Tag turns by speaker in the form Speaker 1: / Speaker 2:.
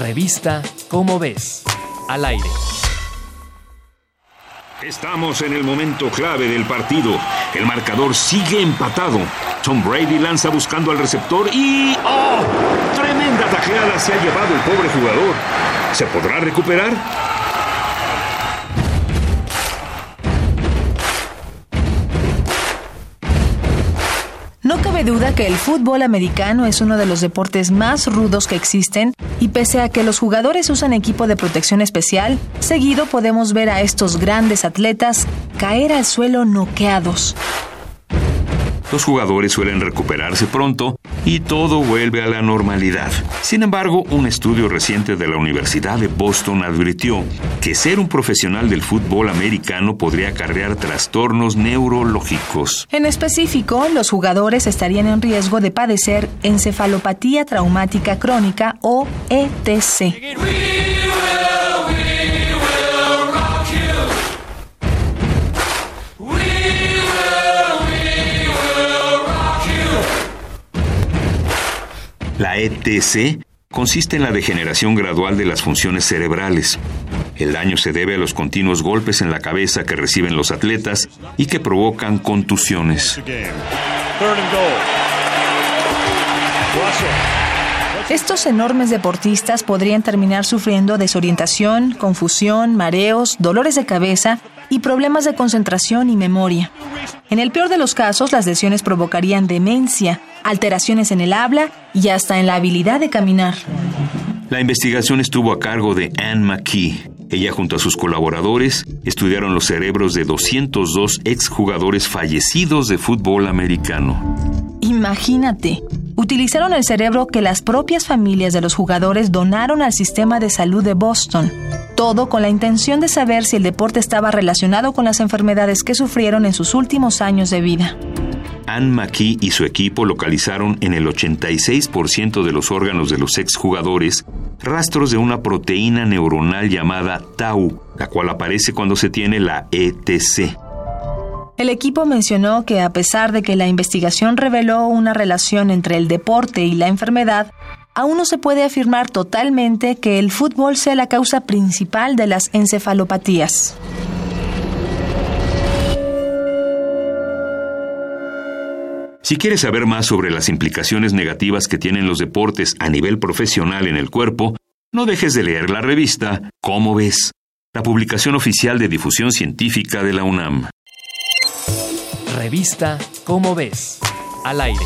Speaker 1: Revista Cómo ves. Al aire.
Speaker 2: Estamos en el momento clave del partido. El marcador sigue empatado. Tom Brady lanza buscando al receptor y... ¡Oh! Tremenda tajeada se ha llevado el pobre jugador. ¿Se podrá recuperar?
Speaker 3: Cabe duda que el fútbol americano es uno de los deportes más rudos que existen y pese a que los jugadores usan equipo de protección especial, seguido podemos ver a estos grandes atletas caer al suelo noqueados.
Speaker 2: Los jugadores suelen recuperarse pronto y todo vuelve a la normalidad. Sin embargo, un estudio reciente de la Universidad de Boston advirtió que ser un profesional del fútbol americano podría acarrear trastornos neurológicos.
Speaker 3: En específico, los jugadores estarían en riesgo de padecer encefalopatía traumática crónica o ETC.
Speaker 2: La ETC consiste en la degeneración gradual de las funciones cerebrales. El daño se debe a los continuos golpes en la cabeza que reciben los atletas y que provocan contusiones.
Speaker 3: Estos enormes deportistas podrían terminar sufriendo desorientación, confusión, mareos, dolores de cabeza y problemas de concentración y memoria. En el peor de los casos, las lesiones provocarían demencia, alteraciones en el habla y hasta en la habilidad de caminar.
Speaker 2: La investigación estuvo a cargo de Anne McKee. Ella junto a sus colaboradores estudiaron los cerebros de 202 exjugadores fallecidos de fútbol americano.
Speaker 3: Imagínate, utilizaron el cerebro que las propias familias de los jugadores donaron al sistema de salud de Boston. Todo con la intención de saber si el deporte estaba relacionado con las enfermedades que sufrieron en sus últimos años de vida.
Speaker 2: Anne McKee y su equipo localizaron en el 86% de los órganos de los exjugadores rastros de una proteína neuronal llamada tau, la cual aparece cuando se tiene la ETC.
Speaker 3: El equipo mencionó que a pesar de que la investigación reveló una relación entre el deporte y la enfermedad, aún no se puede afirmar totalmente que el fútbol sea la causa principal de las encefalopatías.
Speaker 2: Si quieres saber más sobre las implicaciones negativas que tienen los deportes a nivel profesional en el cuerpo, no dejes de leer la revista Cómo ves, la publicación oficial de difusión científica de la UNAM.
Speaker 1: Revista Cómo ves, al aire.